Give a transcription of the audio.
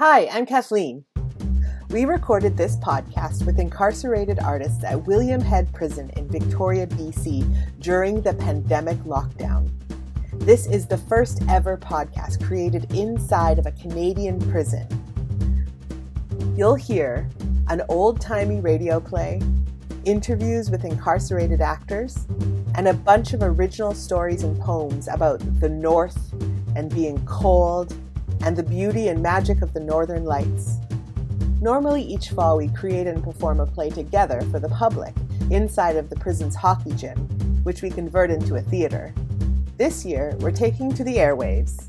Hi, I'm Kathleen. We recorded this podcast with incarcerated artists at William Head Prison in Victoria, BC during the pandemic lockdown. This is the first ever podcast created inside of a Canadian prison. You'll hear an old timey radio play, interviews with incarcerated actors, and a bunch of original stories and poems about the North and being cold and the beauty and magic of the Northern Lights. Normally, each fall we create and perform a play together for the public inside of the prison's hockey gym, which we convert into a theater. This year, we're taking to the airwaves